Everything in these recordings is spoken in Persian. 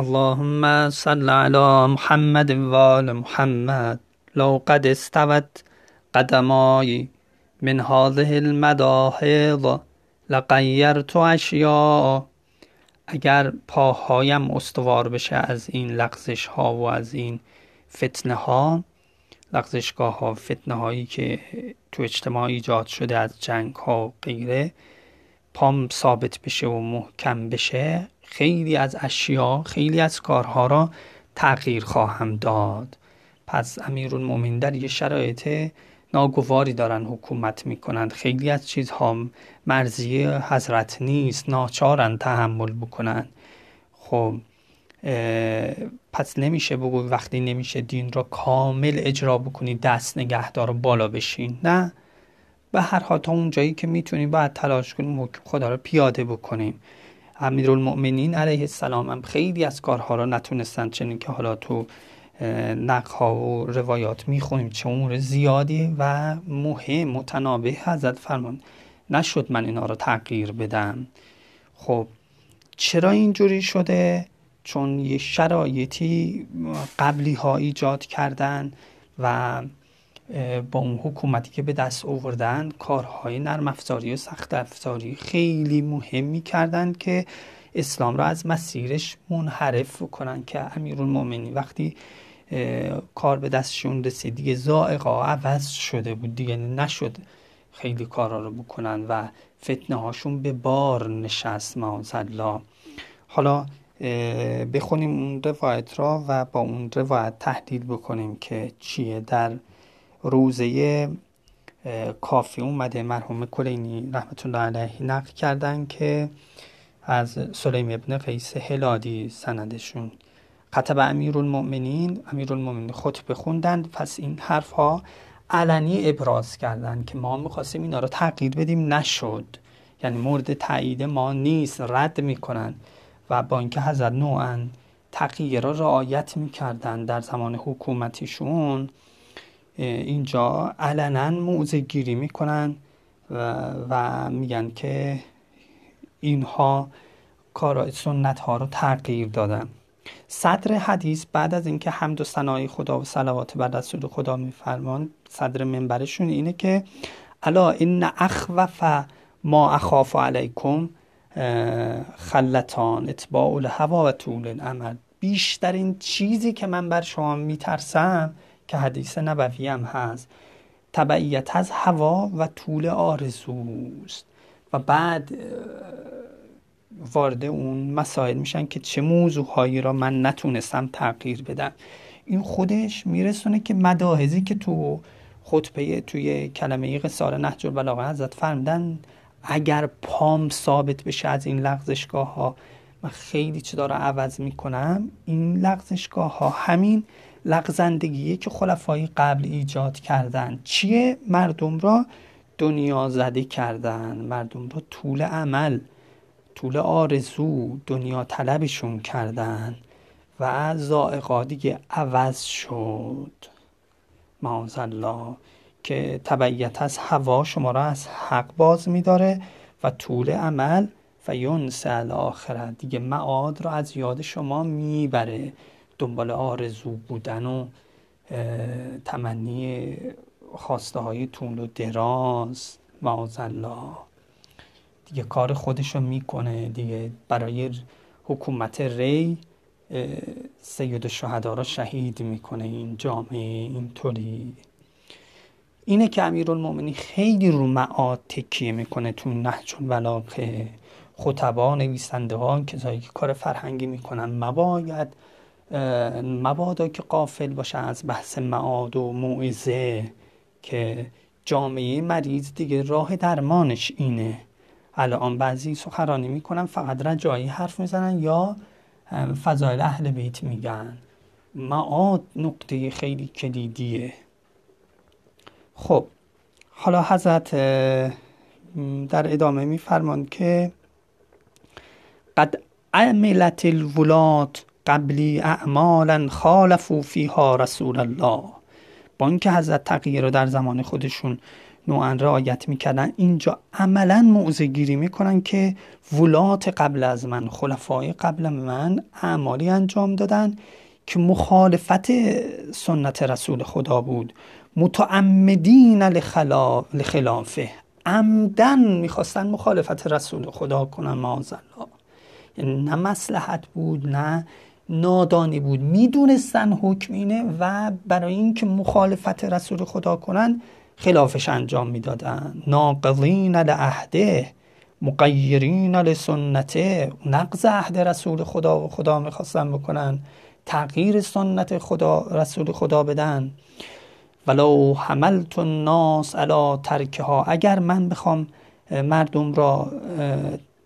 اللهم صل على محمد وآل محمد لو قد استوت قدمای من هذه المداحض لقیرت اشیاء اگر پاهایم استوار بشه از این لغزش ها و از این فتنه ها لغزشگاه ها فتنه هایی که تو اجتماع ایجاد شده از جنگ ها و غیره پام ثابت بشه و محکم بشه خیلی از اشیا خیلی از کارها را تغییر خواهم داد. پس امیرالمومنین در یه شرایط ناگواری دارن حکومت می‌کنند. خیلی از چیزها مرزی حضرت نیست ناچارن تحمل بکنن. خب پس نمیشه بگو وقتی نمیشه دین را کامل اجرا بکنی دست نگهدار بالا بشین. نه. به هر حال تا اون جایی که می‌تونیم باید تلاش کنیم حکم خدا رو پیاده بکنیم. امیرالمؤمنین علیه السلام هم خیلی از کارها را نتونستن چنین که حالا تو نقها و روایات می‌خونیم. چه امور زیادی و مهم متنابه حضرت فرمان نشد من اینا رو تغییر بدم. خب چرا اینجوری شده؟ چون یه شرایطی قبلی ها ایجاد کردن و با اون حکومتی که به دست آوردن کارهای نرم افزاری و سخت افزاری خیلی مهمی کردن که اسلام را از مسیرش منحرف کنن که امیرالمومنین وقتی کار به دستشون رسید دیگه زائقا عوض شده بود دیگه نشد خیلی کارا رو بکنن و فتنه هاشون به بار نشست. الله حالا بخونیم اون روایت را و با اون روایت تحلیل بکنیم که چیه در روزه کافی اومده. مرحوم کلینی رحمت الله علیه نقل کردن که از سلیم ابن قیس هلادی سندشون. خطب امیرالمؤمنین امیرالمؤمنین خطبه خوندن پس این حرف ها علنی ابراز کردن که ما می‌خواستیم اینا رو تغییر بدیم. نشد. یعنی مورد تایید ما نیست. رد می‌کنن. و با اینکه حضرت نوعا تغییر را رعایت می‌کردن در زمان حکومتیشون اینجا علنا موزه گیری می‌کنن و, و میگن که اینها کار سنت ها رو تغییر دادن. صدر حدیث بعد از اینکه حمد و ثنای خدا و صلوات بر رسول خدا میفرمان صدر منبرشون اینه که الا ان اخوف ما اخاف علیکم خلتان اتباع الهوا و طول العمل بیشترین چیزی که من بر شما میترسم که حدیث نبوی هم هست. تبعیت از هوا و طول آرزوست. و بعد وارد اون مسائل میشن که چه موضوعهایی را من نتونستم تغییر بدم. این خودش میرسونه که مداهزی که تو خطبه توی کلمه قصار نهج البلاغه حضرت فرمدن اگر پام ثابت بشه از این لغزشگاه ها من خیلی چه داره عوض می‌کنم این لغزشگاه ها همین لغزندگیه که خلفای قبل ایجاد کردن. چیه؟ مردم را دنیا زده کردن. مردم را طول عمل طول آرزو دنیا طلبشون کردن و زائقا دیگه عوض شد. الله که تبعیت از هوا شما را از حق باز میداره و طول عمل و یونس الاخره دیگه معاد را از یاد شما می‌بره. دنبال آرزو بودن و تمنی خواسته های طول و دراز الله دیگه کار خودشو می‌کنه دیگه. برای حکومت ری سید شهدا را شهید می‌کنه این جامعه اینطوری. اینه که امیرالمومنین خیلی رو معاد تکیه می‌کنه تو نهج البلاغه خطبا نویسنده ها کسایی که کار فرهنگی می‌کنن مباید مبادا که قافل باشه از بحث معاد و موعظه که جامعه مریض دیگه راه درمانش اینه. الان بعضی سخرانی می‌کنن فقط رجایی حرف می‌زنن یا فضایل اهل بیت میگن. معاد نقطه خیلی کلیدیه. خب حالا حضرت در ادامه میفرمان که قد عملت الولات قبلی اعمالا خالفو فیها رسول الله. با اینکه حضرت تغییر رو در زمان خودشون نوعا رعایت می‌کردن اینجا عملا موضع گیری می‌کنن که ولات قبل از من خلفای قبل من اعمالی انجام دادن که مخالفت سنت رسول خدا بود. متعمدین لخلافه. عمدن می‌خواستن مخالفت رسول خدا کنن معاذ الله. یعنی نه مسلحت بود نه نادانی بود. می‌دونستن حکم اینه و برای اینکه مخالفت رسول خدا کنن خلافش انجام می‌دادن. ناقضین لعهده مقیرین لسنته. نقض عهد رسول خدا و خدا می‌خواستن بکنن. تغییر سنت خدا رسول خدا بدن. ولو حملت الناس علی ترکها. اگر من بخوام مردم را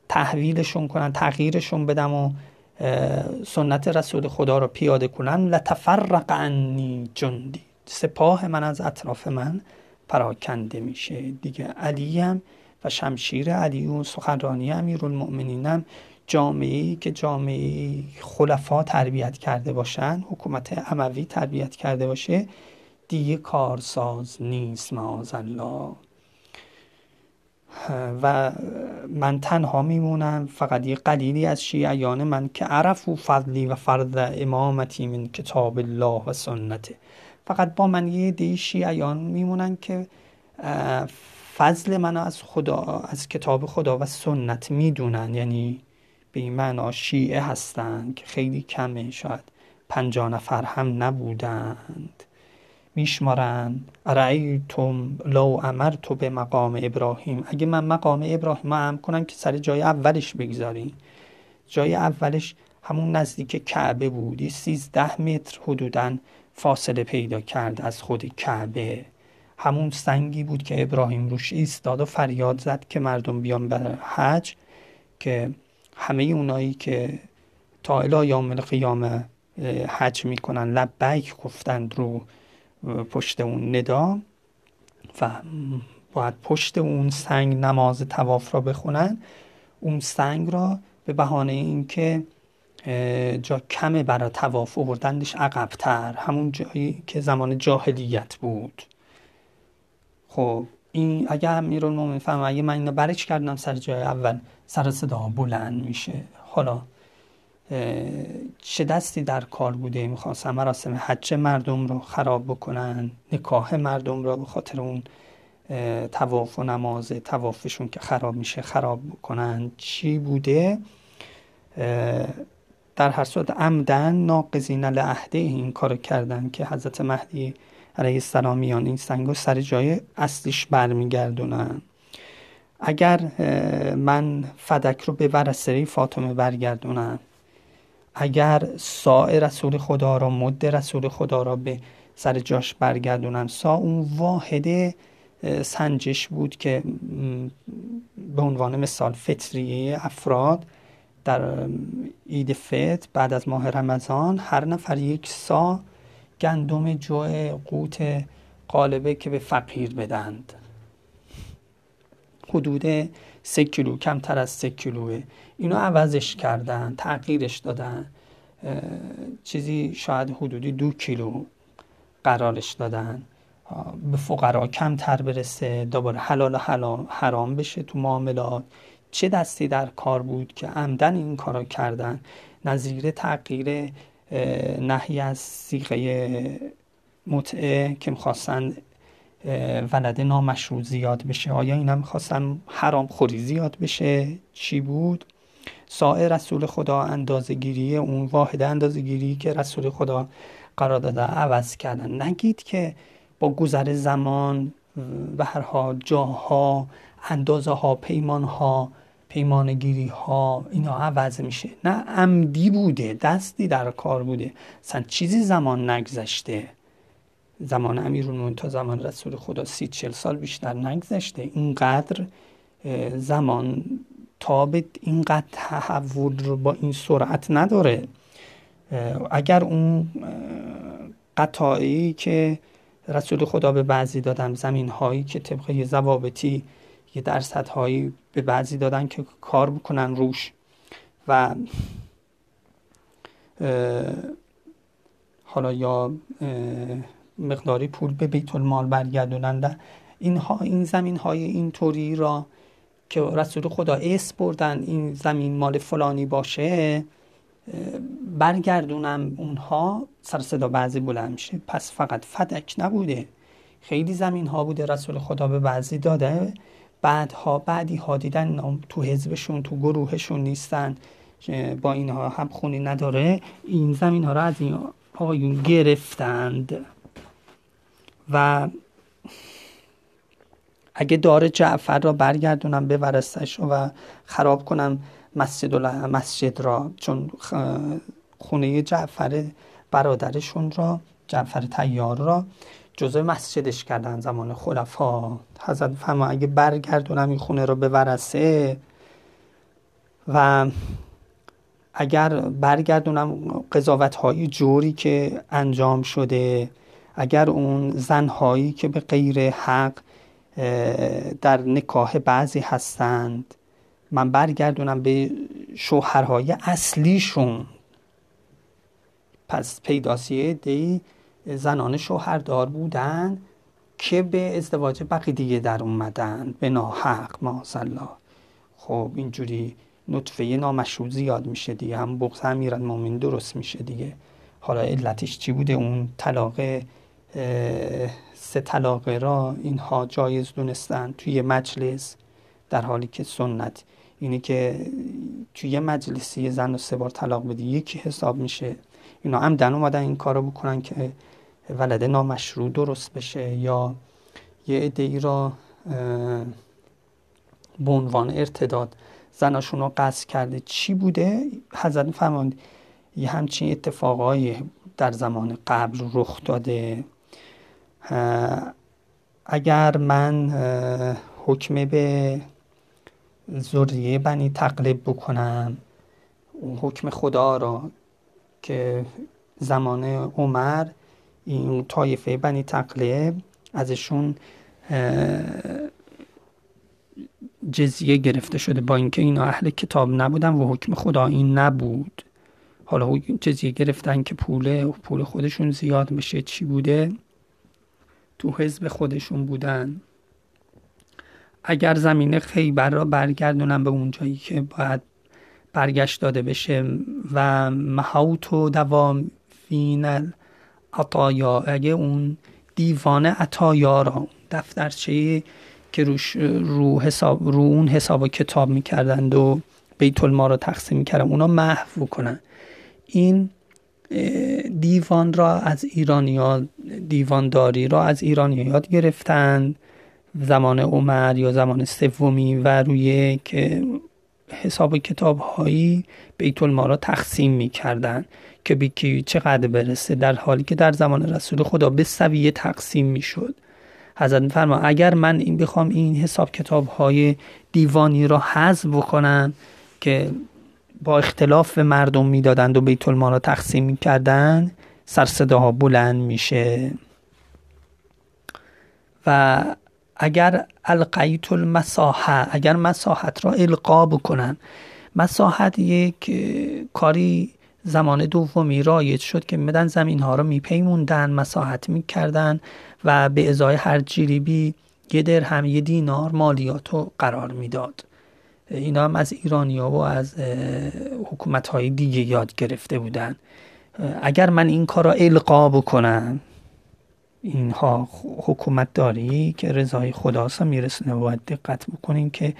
تحویلشون کنن تغییرشون بدم و سنت رسول خدا را پیاده کنن لتفرق عنی جندی. سپاه من از اطراف من پراکنده میشه. دیگه علی هم و شمشیر علی و سخنرانی امیرالمؤمنین هم جامعه که جامعه خلفا تربیت کرده باشن حکومت اموی تربیت کرده باشه دیگه کارساز نیست معاذ الله و من تنها میمونم فقط یه قلیلی از شیعیان من که عرف و فضلی و فرض امامتی من کتاب الله و سنته فقط با من یه دی شیعیان میمونن که فضل من از خدا از کتاب خدا و سنت می‌دونن. یعنی به این معنا شیعه هستند که خیلی کمه شاید پنجاه نفر هم نبودند. میشمارن ارائیتم لو تو به مقام ابراهیم. اگه من مقام ابراهیم هم کنم که سر جای اولش بگذاریم جای اولش همون نزدیک کعبه بود. سیزده متر حدودا فاصله پیدا کرد از خود کعبه. همون سنگی بود که ابراهیم روش ایستاد و فریاد زد که مردم بیان به حج که همه اونایی که تا الی یوم القیامه حج می‌کنن لبیک گفتند رو پشت اون ندا و باید پشت اون سنگ نماز تواف را بخونن. اون سنگ را به بهانه اینکه جا کمه برای تواف آوردندش عقبتر. همون جایی که زمان جاهلیت بود. خب این اگه امیرالمومنین فهم اگه من اینو برش کردم سر جای اول. سر صدا بلند میشه. حالا چه دستی در کار بوده؟ می‌خواستن مراسم حج مردم رو خراب بکنن نکاح مردم رو به خاطر اون تواف و نماز توافشون که خراب میشه خراب بکنن. چی بوده؟ در هر صورت عمدن ناقضین لعهده این کار کردن که حضرت مهدی علیه السلام میان این سنگ سر جای اصلیش برمیگردونن. اگر من فدک رو به ورسره فاطمه برگردونم. اگر ساع رسول خدا را مد رسول خدا را به سر جاش برگردونم سا اون واحد سنجش بود که به عنوان مثال فطریه افراد در عید فطر بعد از ماه رمضان هر نفر یک سا گندم جو قوت قالبه که به فقیر بدند حدود سه کیلو کمتر از سه کیلوه. اینو عوضش کردن تغییرش دادن. چیزی شاید حدودی دو کیلو قرارش دادن. به فقرا کمتر برسه دوباره حلال حلال حرام بشه تو معاملات. چه دستی در کار بود که عمدن این کارا کردن؟ نظیر تغییر نهی از سیغه متعه که می‌خواستن ولد نامشروع زیاد بشه. آیا اینا می‌خواستن حرام خوری زیاد بشه؟ چی بود؟ سائر رسول خدا اندازگیری اون واحد اندازگیری که رسول خدا قرار داده عوض کردن. نگید که با گذر زمان و هر حال جاها اندازه ها پیمان ها پیمانگیری ها اینا عوض میشه. نه عمدی بوده دستی در کار بوده. اصلا چیزی زمان نگذشته. زمان امیرون تا زمان رسول خدا سی چل سال بیشتر نگذشته. اینقدر زمان تا به اینقدر تحول رو با این سرعت نداره. اگر اون قطعی که رسول خدا به بعضی دادن زمین هایی که طبق یه ضوابطی یه درصد هایی به بعضی دادن که کار بکنن روش و حالا یا مقداری پول به بیت المال برگردونن اینها این زمین های اینطوری را که رسول خدا اس بردن این زمین مال فلانی باشه برگردونم اونها سر صدا بعضی بلند میشه. پس فقط فدک نبوده. خیلی زمین ها بوده رسول خدا به بعضی داده. بعدها بعدی ها دیدن تو حزبشون تو گروهشون نیستن با اینها هم خونی نداره. این زمین ها را از این آقایون گرفتند. و اگه دار جعفر را برگردونم به ورستش و خراب کنم مسجد, مسجد را چون خونه جعفر برادرشون را جعفر تیار را جزء مسجدش کردن زمان خلفا. حضرت فرما اگه برگردونم این خونه رو به ورسه و اگر برگردونم قضاوت های جوری که انجام شده اگر اون زنهایی که به غیر حق در نکاه بعضی هستند. من برگردونم به شوهرهای اصلیشون. پس پیداسیه دی زنان شوهردار بودن که به ازدواج بقی دیگه در اومدن. به ناحق مازالله خب اینجوری نطفه نامشروع زیاد میشه دیگه. هم بغض امیران مومن درست میشه دیگه. حالا علتش چی بوده؟ اون طلاق سه طلاقه را اینها جایز دونستن توی مجلس در حالی که سنت. اینه که توی مجلسی زن و سه بار طلاق بدی یکی حساب میشه. اینا دن اومدن این کارو بکنن که ولد نامشروع درست بشه یا یه عده ای را به عنوان ارتداد زناشون رو قصد کرده. چی بوده؟ حضرت فرماند یه همچین اتفاقایی در زمان قبل رخ داده. اگر من حکم به ذریه بنی تقلب بکنم حکم خدا را که زمان عمر این طایفه بنی تقلب ازشون جزیه گرفته شده با اینکه اینا اهل کتاب نبودن و حکم خدا این نبود. حالا جزیه گرفتن که پول پول خودشون زیاد میشه چی بوده؟ تو حزب خودشون بودن. اگر زمین خیبر را برگردونن به اونجایی که باید برگشت داده بشه. و محوت و دوام فین عطایا اگه اون دیوان عطایا را دفترچه که روش رو حساب رو اون حساب و کتاب می‌کردند و بیت المال را تقسیم می‌کردن اونا محو کنن این دیوان را از ایرانیان دیوانداری را از ایرانی یاد گرفتند. زمان عمر یا زمان سومی و روی که حساب کتاب هایی بیت را تقسیم می کردن که به کی چقدر برسه در حالی که در زمان رسول خدا به سویه تقسیم می شد حضرت فرما اگر من این بخوام این حساب کتاب های دیوانی را حذف بکنم که با اختلاف به مردم می‌دادند و بیت المال را تقسیم می‌کردند سر صداها بلند میشه. و اگر القیت المساحه اگر مساحت را القا بکنن مساحت یک کاری زمان دومی رایج شد که میدن زمین ها را میپیموندن مساحت می‌کردن و به ازای هر جریبی یه درهم یه دینار مالیات رو قرار می‌داد. اینا هم از ایرانیا و از حکومت های دیگه یاد گرفته بودن. اگر من این کار را القا بکنم اینها حکومت داری که رضای خداست میرسونه باید دقت بکنیم که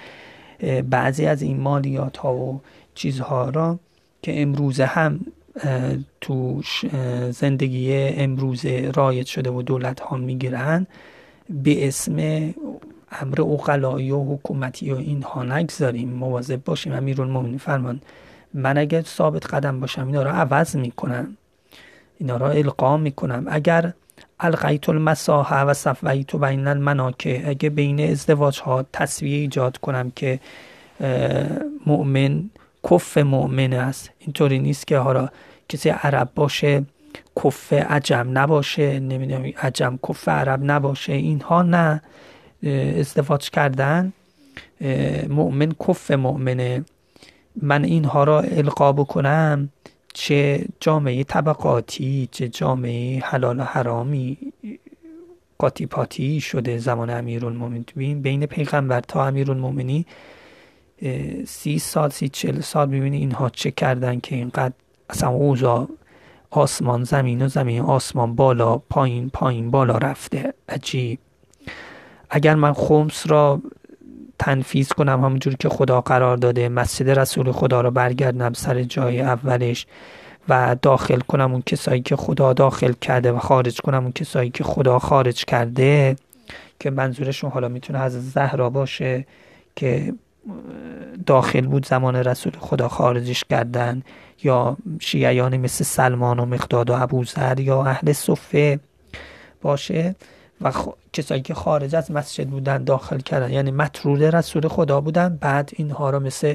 بعضی از این مالیات ها و چیزها را که امروزه هم تو زندگی امروزه رایت شده و دولت ها می‌گیرن به اسم امر اقلایی و حکومتی و اینها نگذاریم. مواظب باشیم امیرالمومنین فرمان. من اگر ثابت قدم باشم اینا را عوض می‌کنم. اینا را القا می‌کنم. اگر القیت المساحه و صفویت بین المناکه اگه بین ازدواج ها تصویه ایجاد کنم که مؤمن کف مؤمن است. اینطوری نیست که حالا کسی عرب باشه کف عجم نباشه نمی‌دونم عجم کف عرب نباشه. اینها نه. ازدواج کردن. مؤمن کف مؤمنه. من اینها را القا بکنم چه جامعه طبقاتی چه جامعه حلال و حرامی قاطی پاتی شده زمان امیرالمومنین بین پیغمبر تا امیرالمومنین سی سال سی چل سال می‌بینی اینها چه کردن که اینقدر اصلا اوضاع آسمان زمین و زمین آسمان بالا پایین پایین بالا رفته. عجیب. اگر من خمس را تنفیز کنم همونجور که خدا قرار داده مسجد رسول خدا را برگردم سر جای اولش و داخل کنم اون کسایی که خدا داخل کرده و خارج کنم اون کسایی که خدا خارج کرده که منظورشون حالا می‌تونه از زهرا باشه که داخل بود زمان رسول خدا خارجش کردن یا شیعیانی مثل سلمان و مقداد و ابوذر یا اهل صفه باشه. و کسایی که خارج از مسجد بودن داخل کردن. یعنی مطرود رسول خدا بودن بعد اینها را مثل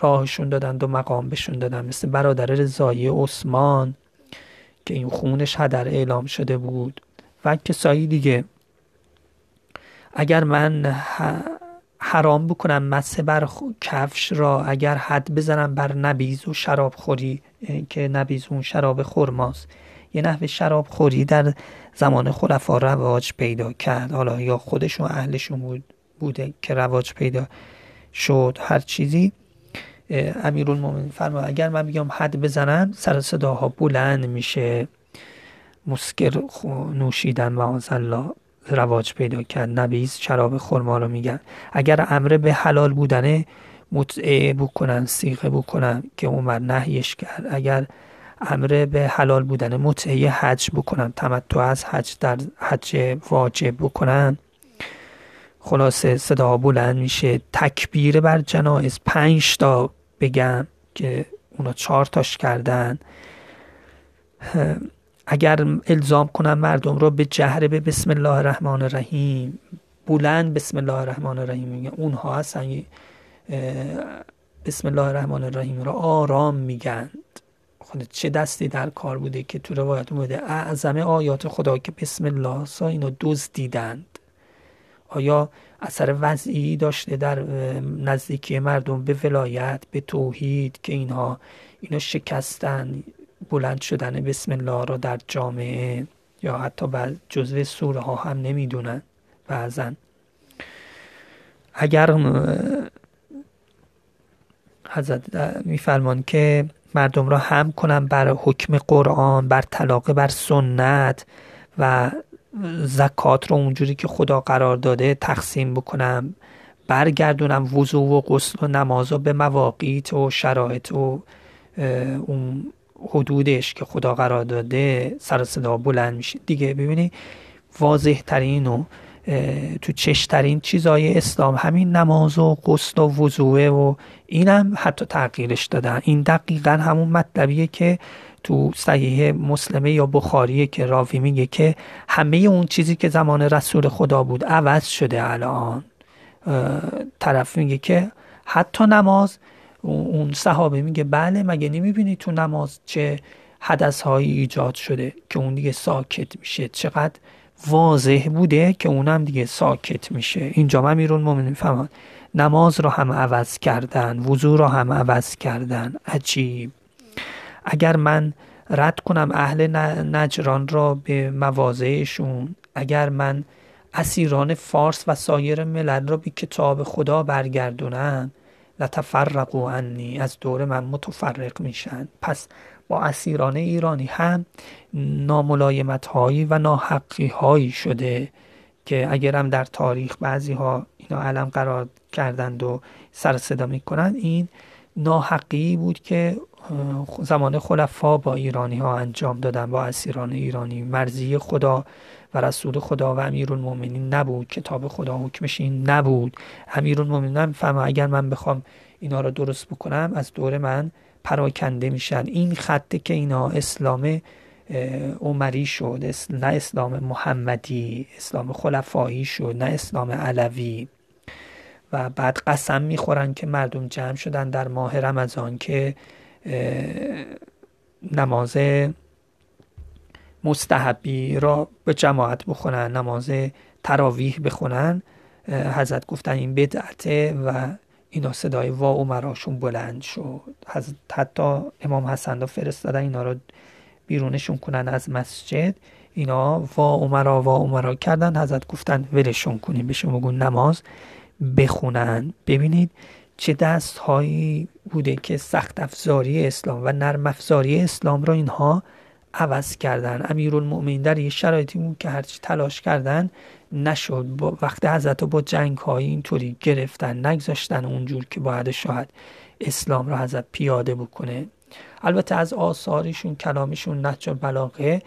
راهشون دادن و مقام بهشون دادن. مثل برادر رضایی عثمان که این خونش هدر اعلام شده بود. و کسایی دیگه. اگر من حرام بکنم مسه بر کفش را اگر حد بزنم بر نبیز و شراب خوری که نبیز اون شراب خورماست یه نحو شراب خوری در زمان خلفا رواج پیدا کرد. حالا یا خودشون اهلشون بود بوده که رواج پیدا شد. هر چیزی. امیرالمومنین فرما اگر من بگم حد بزنم سر صداها بلند میشه. مسکر نوشیدن و الله رواج پیدا کرد. نبیز شراب خرما رو میگن. اگر امر به حلال بودنه متعه بکنن سیغه بکنن که عمر نهیش کرد. اگر امر به حلال بودن متعه حج بکنن تمتع از حج در حج واجب بکنن خلاصه صدا بلند میشه. تکبیر بر جنایز پنج تا بگم که اونا چهار تاش کردن. اگر الزام کنم مردم رو به جهر به بسم الله الرحمن الرحیم بلند بسم الله الرحمن الرحیم میگن اونها هستن بسم الله الرحمن الرحیم را آرام میگند. خود چه دستی در کار بوده که تو روایت اومده؟ اعظم آیات خدا که بسم الله سا اینو دوز دیدند آیا اثر وضعی داشته در نزدیکی مردم به ولایت به توحید که اینها اینو شکستن بلند شدن بسم الله را در جامعه؟ یا حتی بعد جزو سوره ها هم نمی‌دونن. بعضا اگر حضرت میفرمان که مردم را هم کنم بر حکم قرآن بر طلاق بر سنت و زکات رو اونجوری که خدا قرار داده تقسیم بکنم برگردونم وضوع و غسل و نماز و به مواقیت و شرایط و اون حدودش که خدا قرار داده سر صدا بلند میشه. دیگه ببینی واضح ترین و تو چشترین چیزای اسلام همین نماز و غسل و وضوعه و اینم حتی تغییرش دادن. این دقیقا همون مطلبیه که تو صحیح مسلمه یا بخاریه که راوی میگه که همه اون چیزی که زمان رسول خدا بود عوض شده الان. طرف میگه که حتی نماز اون صحابه میگه بله مگه نمی‌بینی تو نماز چه حدث هایی ایجاد شده که اون دیگه ساکت میشه؟ چقدر واضح بوده که اونم دیگه ساکت میشه. اینجا من میرون مومن فهمان نماز رو هم عوض کردن وضوع رو هم عوض کردن. عجیب. اگر من رد کنم اهل نجران را به مواضعشون اگر من اسیران فارس و سایر ملل را به کتاب خدا برگردونم لتفرقوا عنی از دور من متفرق میشن. پس با اسیران ایرانی هم ناملایمت هایی و ناحقی هایی شده که اگرم در تاریخ بعضی ها اینا علم قرار کردند و سر صدا می‌کنن این ناحقی بود که زمان خلفا با ایرانی ها انجام دادن با اسیران ایرانی. مرزی خدا و رسول خدا و امیرالمومنین نبود. کتاب خدا حکمش این نبود. امیرالمومنین فهم اگر من بخوام اینا رو درست بکنم از دور من پراکنده میشن. این خطه که اینا اسلام عمری شد نه اسلام محمدی اسلام خلفایی شد نه اسلام علوی. و بعد قسم می‌خورن که مردم جمع شدن در ماه رمضان که نماز مستحبی را به جماعت بخونن نماز تراویح بخونن. حضرت گفتن این بدعته و اینا صدای وا عمراشون بلند شد. حتی امام حسن را فرستادن اینا رو بیرونشون کنن از مسجد. اینا وا عمرا وا عمرا کردن. حضرت گفتن ولشون کنیم بهشون بگون نماز بخونن. ببینید چه دست هایی بوده که سخت افزاری اسلام و نرم افزاری اسلام را اینها عوض کردن. امیرالمؤمنین در یه شرایطی بود که هرچی تلاش کردن نشد. با وقتی حضرت با جنگ های اینطوری گرفتن نگذاشتن اونجور که باید شاید اسلام را حضرت پیاده بکنه. البته از آثارشون کلامشون نهج بلاغه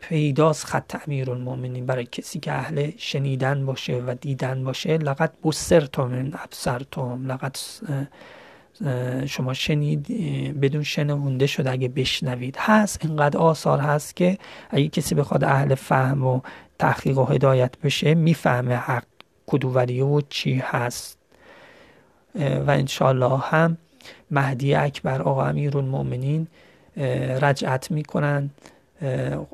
پیداست خط امیرالمؤمنین. برای کسی که اهل شنیدن باشه و دیدن باشه لقد بسرتم ابصرتم لقد شما شنید بدون شنونده شده اگه بشنوید. هست اینقدر آثار هست که اگه کسی بخواد اهل فهم و تحقیق و هدایت بشه می‌فهمه حق کدووری و چی هست. و انشالله هم مهدی اکبر آقا امیر المؤمنین رجعت می‌کنن.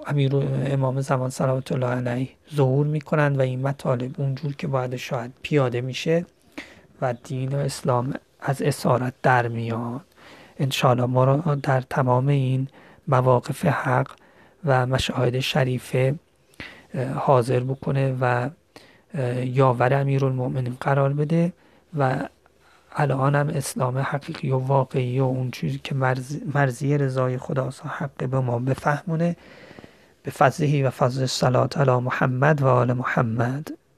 امیر امام زمان صلوات الله علیه ظهور می‌کنن و این مطالب اونجور که باید شاید پیاده میشه و دین و اسلام از اسارت در میاد. انشاءالله ما را در تمام این مواقف حق و مشاهد شریفه حاضر بکنه و یاور المؤمنین قرار بده و الان هم اسلام حقیقی و واقعی و اون چیزی که مرزی رضای خداست حق به ما بفهمونه. به فضلهی و فضل الصلات علی محمد و آل محمد.